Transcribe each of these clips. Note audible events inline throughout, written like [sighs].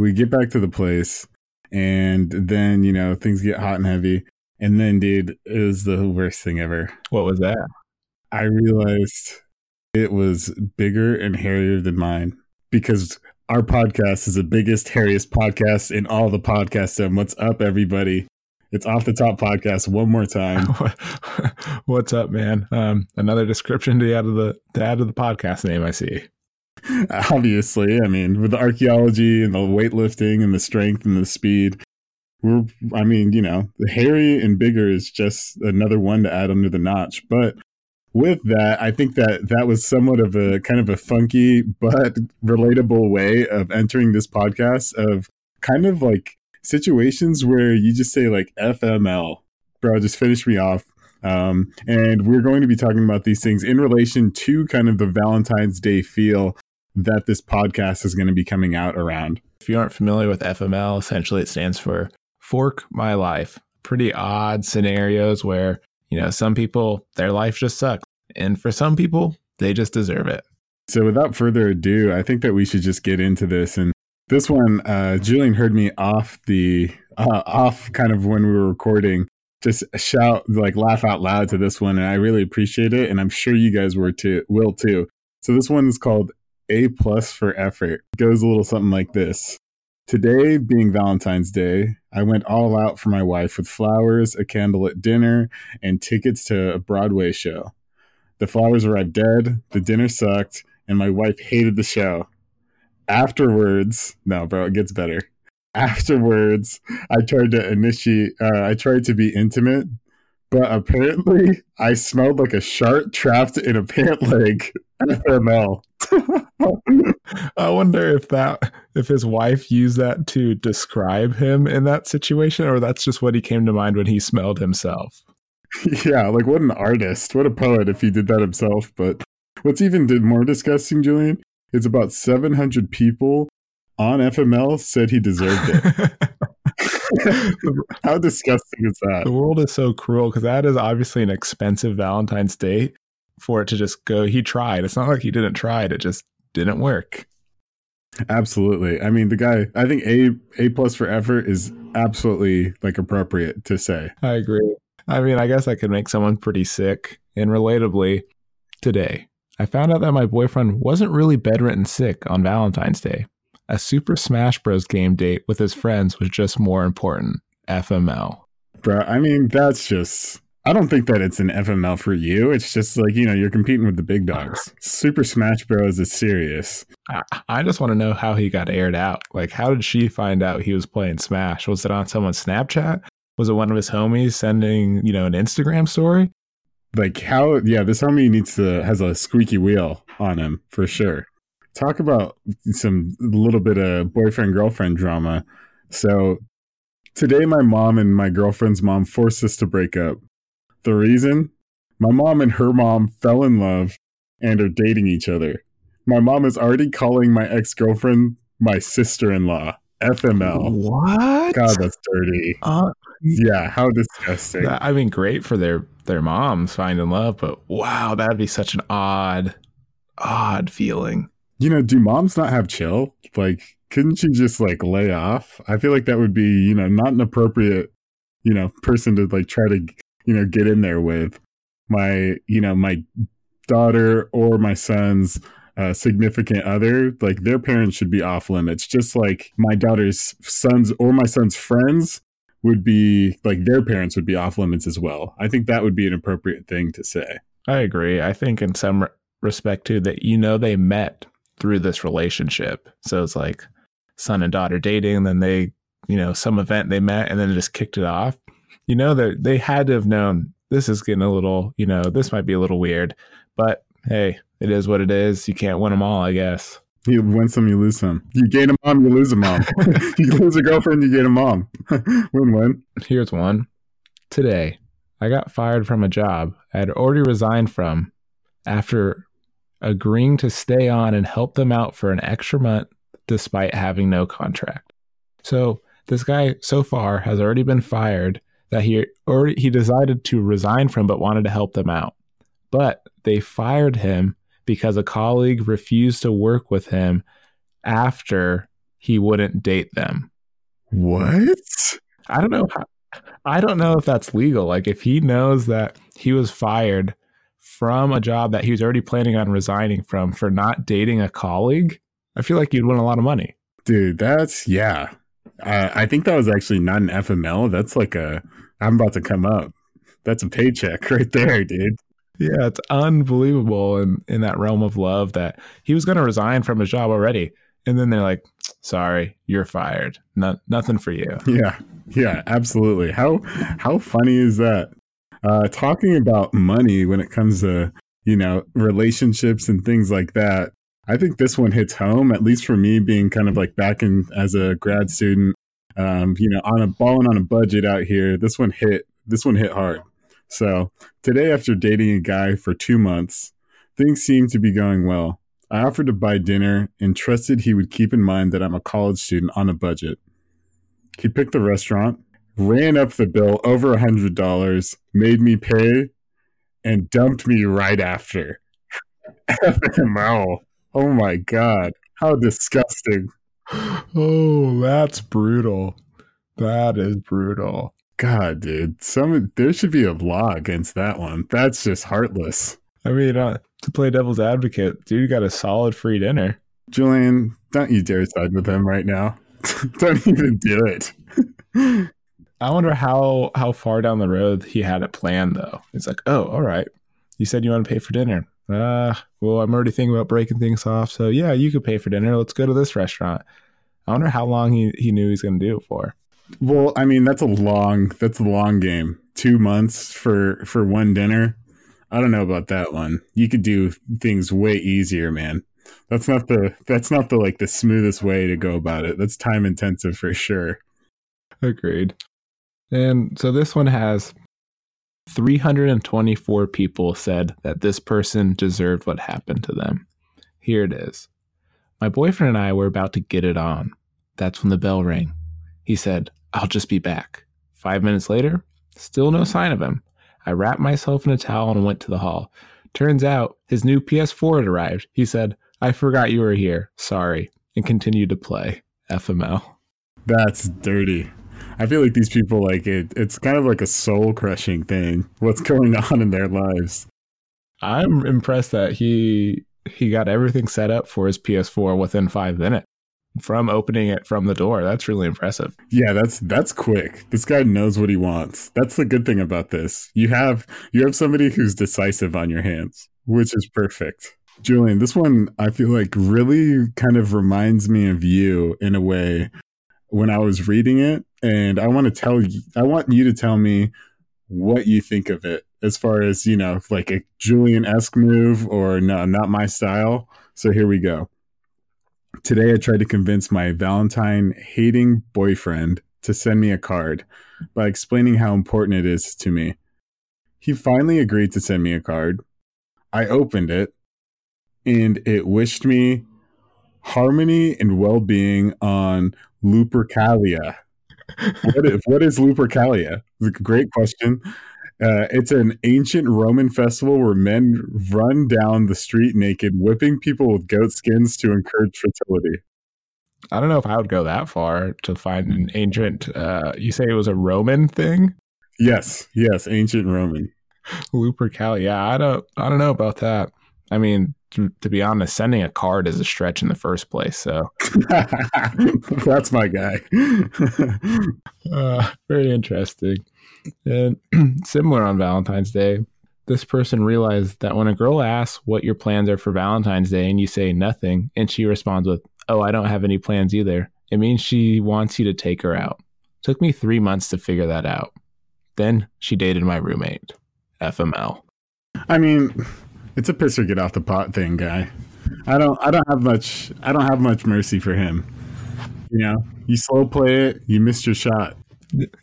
we get back to the place, and then you know things get hot and heavy. And then, dude, it was the worst thing ever. What was that? I realized it was bigger and hairier than mine because our podcast is the biggest, hairiest podcast in all the podcasts. And what's up, everybody? It's off the top podcast one more time. [laughs] What's up, man? Um, another description to add to the to add to the podcast name. I see. [laughs] Obviously, I mean, with the archaeology and the weightlifting and the strength and the speed, we're. I mean, you know, the hairy and bigger is just another one to add under the notch. But with that, I think that that was somewhat of a kind of a funky but relatable way of entering this podcast of kind of like situations where you just say like FML, bro, just finish me off. Um, and we're going to be talking about these things in relation to kind of the Valentine's Day feel that this podcast is going to be coming out around. If you aren't familiar with FML, essentially it stands for Fork My Life. Pretty odd scenarios where, you know, some people, their life just sucks. And for some people, they just deserve it. So without further ado, I think that we should just get into this. And this one, uh, Julian heard me off the, uh, off kind of when we were recording, just shout, like laugh out loud to this one. And I really appreciate it. And I'm sure you guys were too, will too. So this one is called A plus for effort. Goes a little something like this. Today, being Valentine's Day, I went all out for my wife with flowers, a candlelit dinner, and tickets to a Broadway show. The flowers arrived dead, the dinner sucked, and my wife hated the show. Afterwards, no, bro, it gets better. Afterwards, I tried to initiate, uh, I tried to be intimate, but apparently I smelled like a shark trapped in a pant leg. [laughs] FML. [laughs] I wonder if that if his wife used that to describe him in that situation, or that's just what he came to mind when he smelled himself. [laughs] yeah, like what an artist, what a poet if he did that himself. But what's even more disgusting, Julian, is about 700 people on FML said he deserved it. [laughs] How disgusting is that? The world is so cruel because that is obviously an expensive Valentine's Day for it to just go. He tried. It's not like he didn't try it; it just didn't work. Absolutely. I mean, the guy. I think a a plus for effort is absolutely like appropriate to say. I agree. I mean, I guess I could make someone pretty sick. And relatably, today, I found out that my boyfriend wasn't really bedridden sick on Valentine's Day. A Super Smash Bros. game date with his friends was just more important. FML. Bro, I mean, that's just. I don't think that it's an FML for you. It's just like, you know, you're competing with the big dogs. Super Smash Bros. is serious. I, I just want to know how he got aired out. Like, how did she find out he was playing Smash? Was it on someone's Snapchat? Was it one of his homies sending, you know, an Instagram story? Like how yeah, this homie needs to has a squeaky wheel on him for sure. Talk about some little bit of boyfriend girlfriend drama. So today my mom and my girlfriend's mom forced us to break up. The reason? My mom and her mom fell in love and are dating each other. My mom is already calling my ex-girlfriend my sister-in-law. FML. What? God, that's dirty. Uh, yeah, how disgusting. I mean, great for their their moms finding love, but wow, that'd be such an odd, odd feeling. You know, do moms not have chill? Like, couldn't you just like lay off? I feel like that would be, you know, not an appropriate, you know, person to like try to, you know, get in there with. My, you know, my daughter or my son's uh, significant other, like their parents should be off limits. Just like my daughter's sons or my son's friends would be like their parents would be off limits as well. I think that would be an appropriate thing to say. I agree. I think in some respect too that you know they met through this relationship. So it's like son and daughter dating, and then they, you know, some event they met and then just kicked it off. You know that they had to have known this is getting a little, you know, this might be a little weird, but hey, it is what it is. You can't win them all, I guess. You win some, you lose some. You gain a mom, you lose a mom. [laughs] [laughs] you lose a girlfriend, you gain a mom. [laughs] win win. Here's one. Today, I got fired from a job I had already resigned from after agreeing to stay on and help them out for an extra month despite having no contract. So, this guy so far has already been fired that he already he decided to resign from but wanted to help them out. But they fired him because a colleague refused to work with him after he wouldn't date them. What? I don't know. How, I don't know if that's legal. Like if he knows that he was fired from a job that he was already planning on resigning from for not dating a colleague, I feel like you'd win a lot of money. Dude, that's yeah. I, I think that was actually not an FML. That's like a I'm about to come up. That's a paycheck [laughs] right there, dude. Yeah, it's unbelievable in, in that realm of love that he was going to resign from his job already. And then they're like, sorry, you're fired. No, nothing for you. [laughs] Yeah. Yeah, absolutely. How how funny is that? Uh, talking about money when it comes to, you know, relationships and things like that. I think this one hits home, at least for me being kind of like back in as a grad student, um, you know, on a balling on a budget out here. This one hit this one hit hard. So today, after dating a guy for two months, things seemed to be going well. I offered to buy dinner and trusted he would keep in mind that I'm a college student on a budget. He picked the restaurant, ran up the bill over a hundred dollars, made me pay, and dumped me right after. [laughs] FML. Oh my god. How disgusting. Oh, that's brutal. That is brutal. God, dude. Some there should be a law against that one. That's just heartless. I mean, uh, to play devil's advocate, dude got a solid free dinner. Julian, don't you dare side with him right now. [laughs] don't even do it. I wonder how how far down the road he had it planned though. It's like, oh, all right. You said you want to pay for dinner. Uh, well, I'm already thinking about breaking things off. So yeah, you could pay for dinner. Let's go to this restaurant. I wonder how long he, he knew he was going to do it for. Well, I mean, that's a long that's a long game. Two months for for one dinner. I don't know about that one. You could do things way easier, man. That's not the that's not the like the smoothest way to go about it. That's time intensive for sure. Agreed. And so this one has 324 people said that this person deserved what happened to them. Here it is. My boyfriend and I were about to get it on. That's when the bell rang. He said, I'll just be back. Five minutes later, still no sign of him. I wrapped myself in a towel and went to the hall. Turns out his new PS4 had arrived. He said, I forgot you were here. Sorry. And continued to play. FML. That's dirty. I feel like these people like it it's kind of like a soul crushing thing. What's going [laughs] on in their lives. I'm impressed that he he got everything set up for his PS4 within 5 minutes from opening it from the door. That's really impressive. Yeah, that's that's quick. This guy knows what he wants. That's the good thing about this. You have you have somebody who's decisive on your hands, which is perfect. Julian, this one I feel like really kind of reminds me of you in a way when I was reading it and I want to tell you I want you to tell me what you think of it as far as, you know, like a Julian-esque move or no, not my style. So here we go. Today, I tried to convince my Valentine hating boyfriend to send me a card by explaining how important it is to me. He finally agreed to send me a card. I opened it, and it wished me harmony and well being on Lupercalia. what, is, what is Lupercalia? It's a great question. Uh, it's an ancient Roman festival where men run down the street naked, whipping people with goat skins to encourage fertility. I don't know if I would go that far to find an ancient. Uh, you say it was a Roman thing? Yes, yes, ancient Roman. Lupercalia. Yeah, I don't. I don't know about that. I mean, to, to, be honest, sending a card is a stretch in the first place. So [laughs] that's my guy. [laughs] uh, very interesting. And [clears throat] similar on Valentine's Day, this person realized that when a girl asks what your plans are for Valentine's Day and you say nothing, and she responds with, Oh, I don't have any plans either, it means she wants you to take her out. Took me three months to figure that out. Then she dated my roommate. FML. I mean, it's a piss or get off the pot thing, guy. I don't I don't have much I don't have much mercy for him. You know, you slow play it, you missed your shot.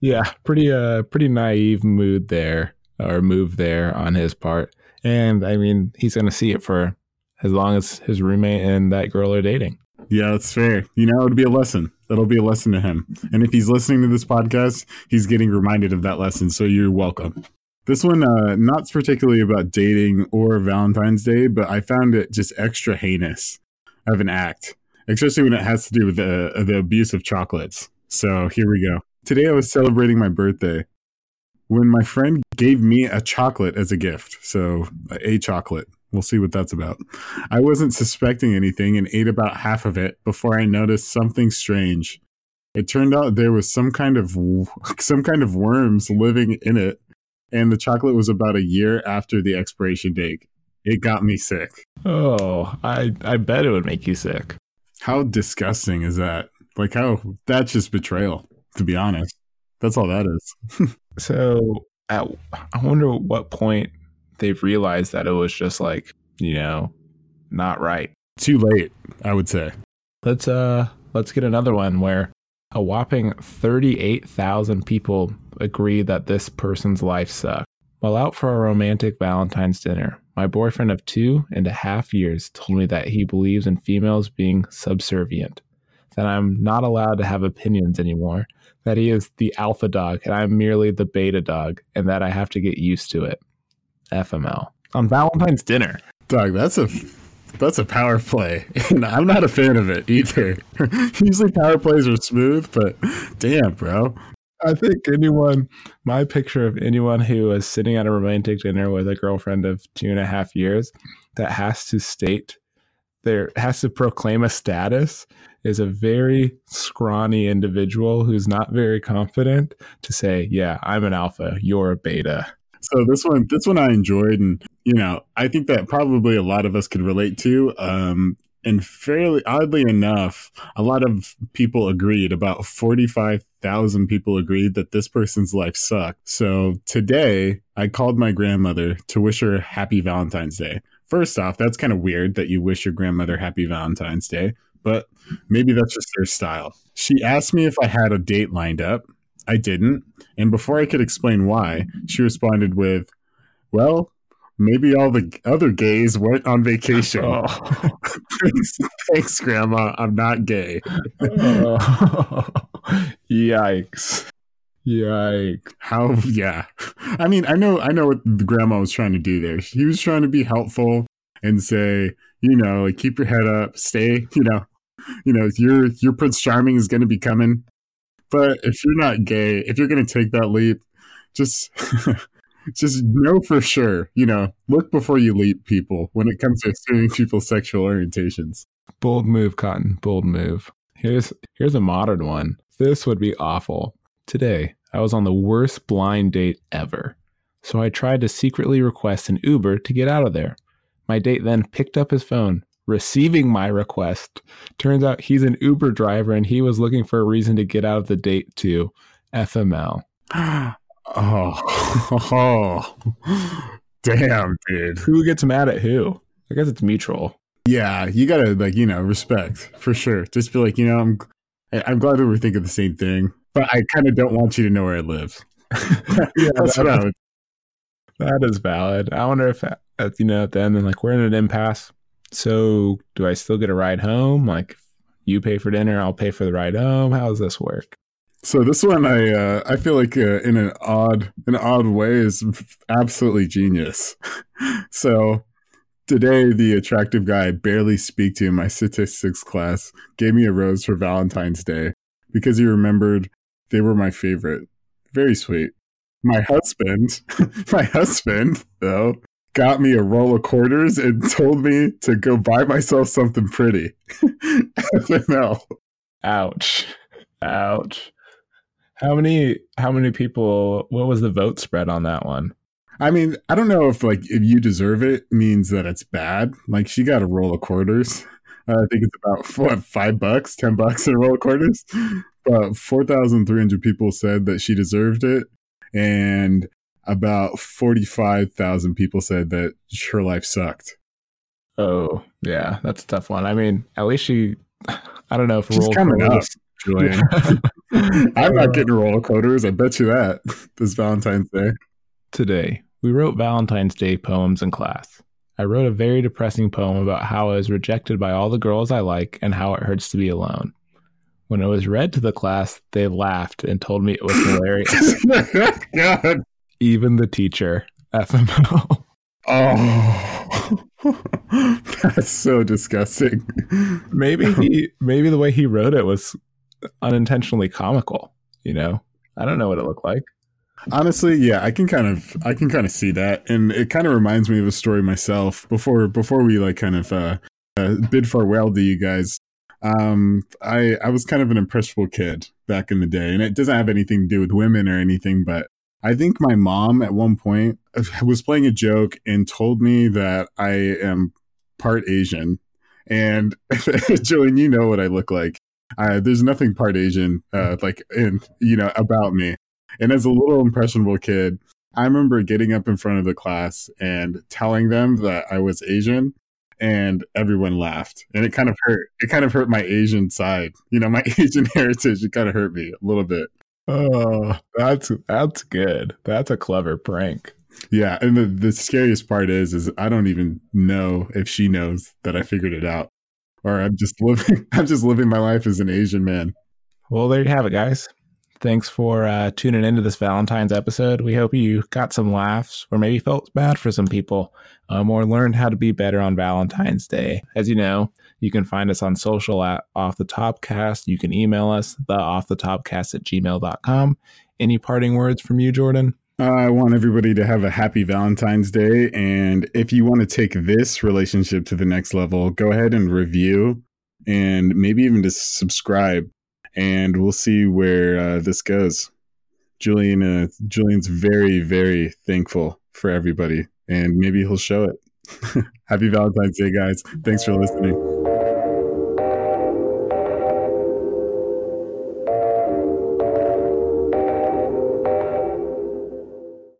Yeah, pretty uh pretty naive mood there or move there on his part. And I mean, he's going to see it for as long as his roommate and that girl are dating. Yeah, that's fair. You know, it'll be a lesson. That'll be a lesson to him. And if he's listening to this podcast, he's getting reminded of that lesson. So you're welcome. This one, uh, not particularly about dating or Valentine's Day, but I found it just extra heinous of an act. especially when it has to do with the the abuse of chocolates. So here we go. Today I was celebrating my birthday when my friend gave me a chocolate as a gift. So a chocolate. We'll see what that's about. I wasn't suspecting anything and ate about half of it before I noticed something strange. It turned out there was some kind of [laughs] some kind of worms living in it, and the chocolate was about a year after the expiration date. It got me sick. Oh, I I bet it would make you sick. How disgusting is that? Like how that's just betrayal, to be honest. That's all that is. [laughs] so at, I wonder what point they've realized that it was just like, you know, not right. Too late, I would say. Let's uh let's get another one where a whopping 38,000 people agree that this person's life sucked. While out for a romantic Valentine's dinner, my boyfriend of two and a half years told me that he believes in females being subservient, that I'm not allowed to have opinions anymore, that he is the alpha dog and I'm merely the beta dog, and that I have to get used to it. FML. On Valentine's dinner. Dog, that's a that's a power play. [laughs] And I'm not a fan of it either. [laughs] Usually power plays are smooth, but damn, bro. I think anyone, my picture of anyone who is sitting at a romantic dinner with a girlfriend of two and a half years that has to state there has to proclaim a status is a very scrawny individual who's not very confident to say, Yeah, I'm an alpha, you're a beta. So this one, this one I enjoyed, and you know, I think that probably a lot of us could relate to. Um, and fairly oddly enough, a lot of people agreed. About forty-five thousand people agreed that this person's life sucked. So today, I called my grandmother to wish her happy Valentine's Day. First off, that's kind of weird that you wish your grandmother happy Valentine's Day, but maybe that's just their style. She asked me if I had a date lined up. I didn't. And before I could explain why, she responded with, Well, maybe all the other gays went on vacation. Oh. [laughs] thanks, thanks, Grandma. I'm not gay. oh. [laughs] Yikes. Yikes. How, yeah. I mean, I know, I know what the grandma was trying to do there. He was trying to be helpful and say, you know, like keep your head up, stay, you know, you know, your your Prince Charming is going to be coming. But if you're not gay, if you're going to take that leap, just [laughs] just know for sure, you know, look before you leap people when it comes to assuming people's sexual orientations. Bold move, Cotton. Bold move. Here's here's a modern one. This would be awful. Today, I was on the worst blind date ever. So I tried to secretly request an Uber to get out of there. My date then picked up his phone, receiving my request. Turns out he's an Uber driver and he was looking for a reason to get out of the date too. FML. [gasps] oh, oh, [laughs] damn, dude. Who gets mad at who? I guess it's mutual. Yeah, you gotta like you know respect for sure. Just be like you know I'm I'm glad that we're thinking the same thing, but I kind of don't want you to know where I live. [laughs] yeah, that's would. That is valid. I wonder if at, you know at the end, and like we're in an impasse. So do I still get a ride home? Like you pay for dinner, I'll pay for the ride home. How does this work? So this one, I uh, I feel like uh, in an odd an odd way is absolutely genius. [laughs] so today, the attractive guy I barely speak to in my statistics class gave me a rose for Valentine's Day because he remembered they were my favorite. Very sweet. My husband, [laughs] my husband though, got me a roll of quarters and [laughs] told me to go buy myself something pretty. [laughs] FML. Ouch. Ouch. How many how many people what was the vote spread on that one? I mean, I don't know if like if you deserve it means that it's bad. Like she got a roll of quarters. Uh, I think it's about [laughs] what five bucks, ten bucks a roll of quarters. But four thousand three hundred people said that she deserved it, and about 45,000 people said that her life sucked. Oh, yeah, that's a tough one. I mean, at least she, [sighs] I don't know if She's coming up, Julian. [laughs] I'm not uh, getting roller coaters. I bet you that [laughs] this Valentine's Day. Today, we wrote Valentine's Day poems in class. I wrote a very depressing poem about how I was rejected by all the girls I like and how it hurts to be alone. When it was read to the class, they laughed and told me it was [laughs] hilarious. Oh God even the teacher, [laughs] FML. Oh, [laughs] That's so disgusting. Maybe he [laughs] maybe the way he wrote it was unintentionally comical, you know? I don't know what it looked like. Honestly, yeah, I can kind of I can kind of see that, and it kind of reminds me of a story myself. Before before we like kind of uh, uh, bid farewell to you guys, um, I I was kind of an impressionable kid back in the day, and it doesn't have anything to do with women or anything, but I think my mom at one point uh, was playing a joke and told me that I am part Asian, and [laughs] Julian, you know what I look like. Uh, there's nothing part Asian, uh, like in you know about me. And as a little impressionable kid, I remember getting up in front of the class and telling them that I was Asian and everyone laughed. And it kind of hurt. It kind of hurt my Asian side. You know, my [laughs] Asian heritage, it kind of hurt me a little bit. Oh, that's that's good. That's a clever prank. Yeah, and the, the scariest part is is I don't even know if she knows that I figured it out. Or I'm just living [laughs] I'm just living my life as an Asian man. Well, there you have it, guys. Thanks for uh, tuning into this Valentine's episode. We hope you got some laughs or maybe felt bad for some people um, or learned how to be better on Valentine's Day. As you know, you can find us on social at Off the Topcast. You can email us, the off the topcast at gmail.com. Any parting words from you, Jordan? I want everybody to have a happy Valentine's Day. And if you want to take this relationship to the next level, go ahead and review and maybe even just subscribe and we'll see where uh, this goes. Julian, uh, Julian's very, very thankful for everybody, and maybe he'll show it. [laughs] Happy Valentine's Day, guys! Thanks for listening.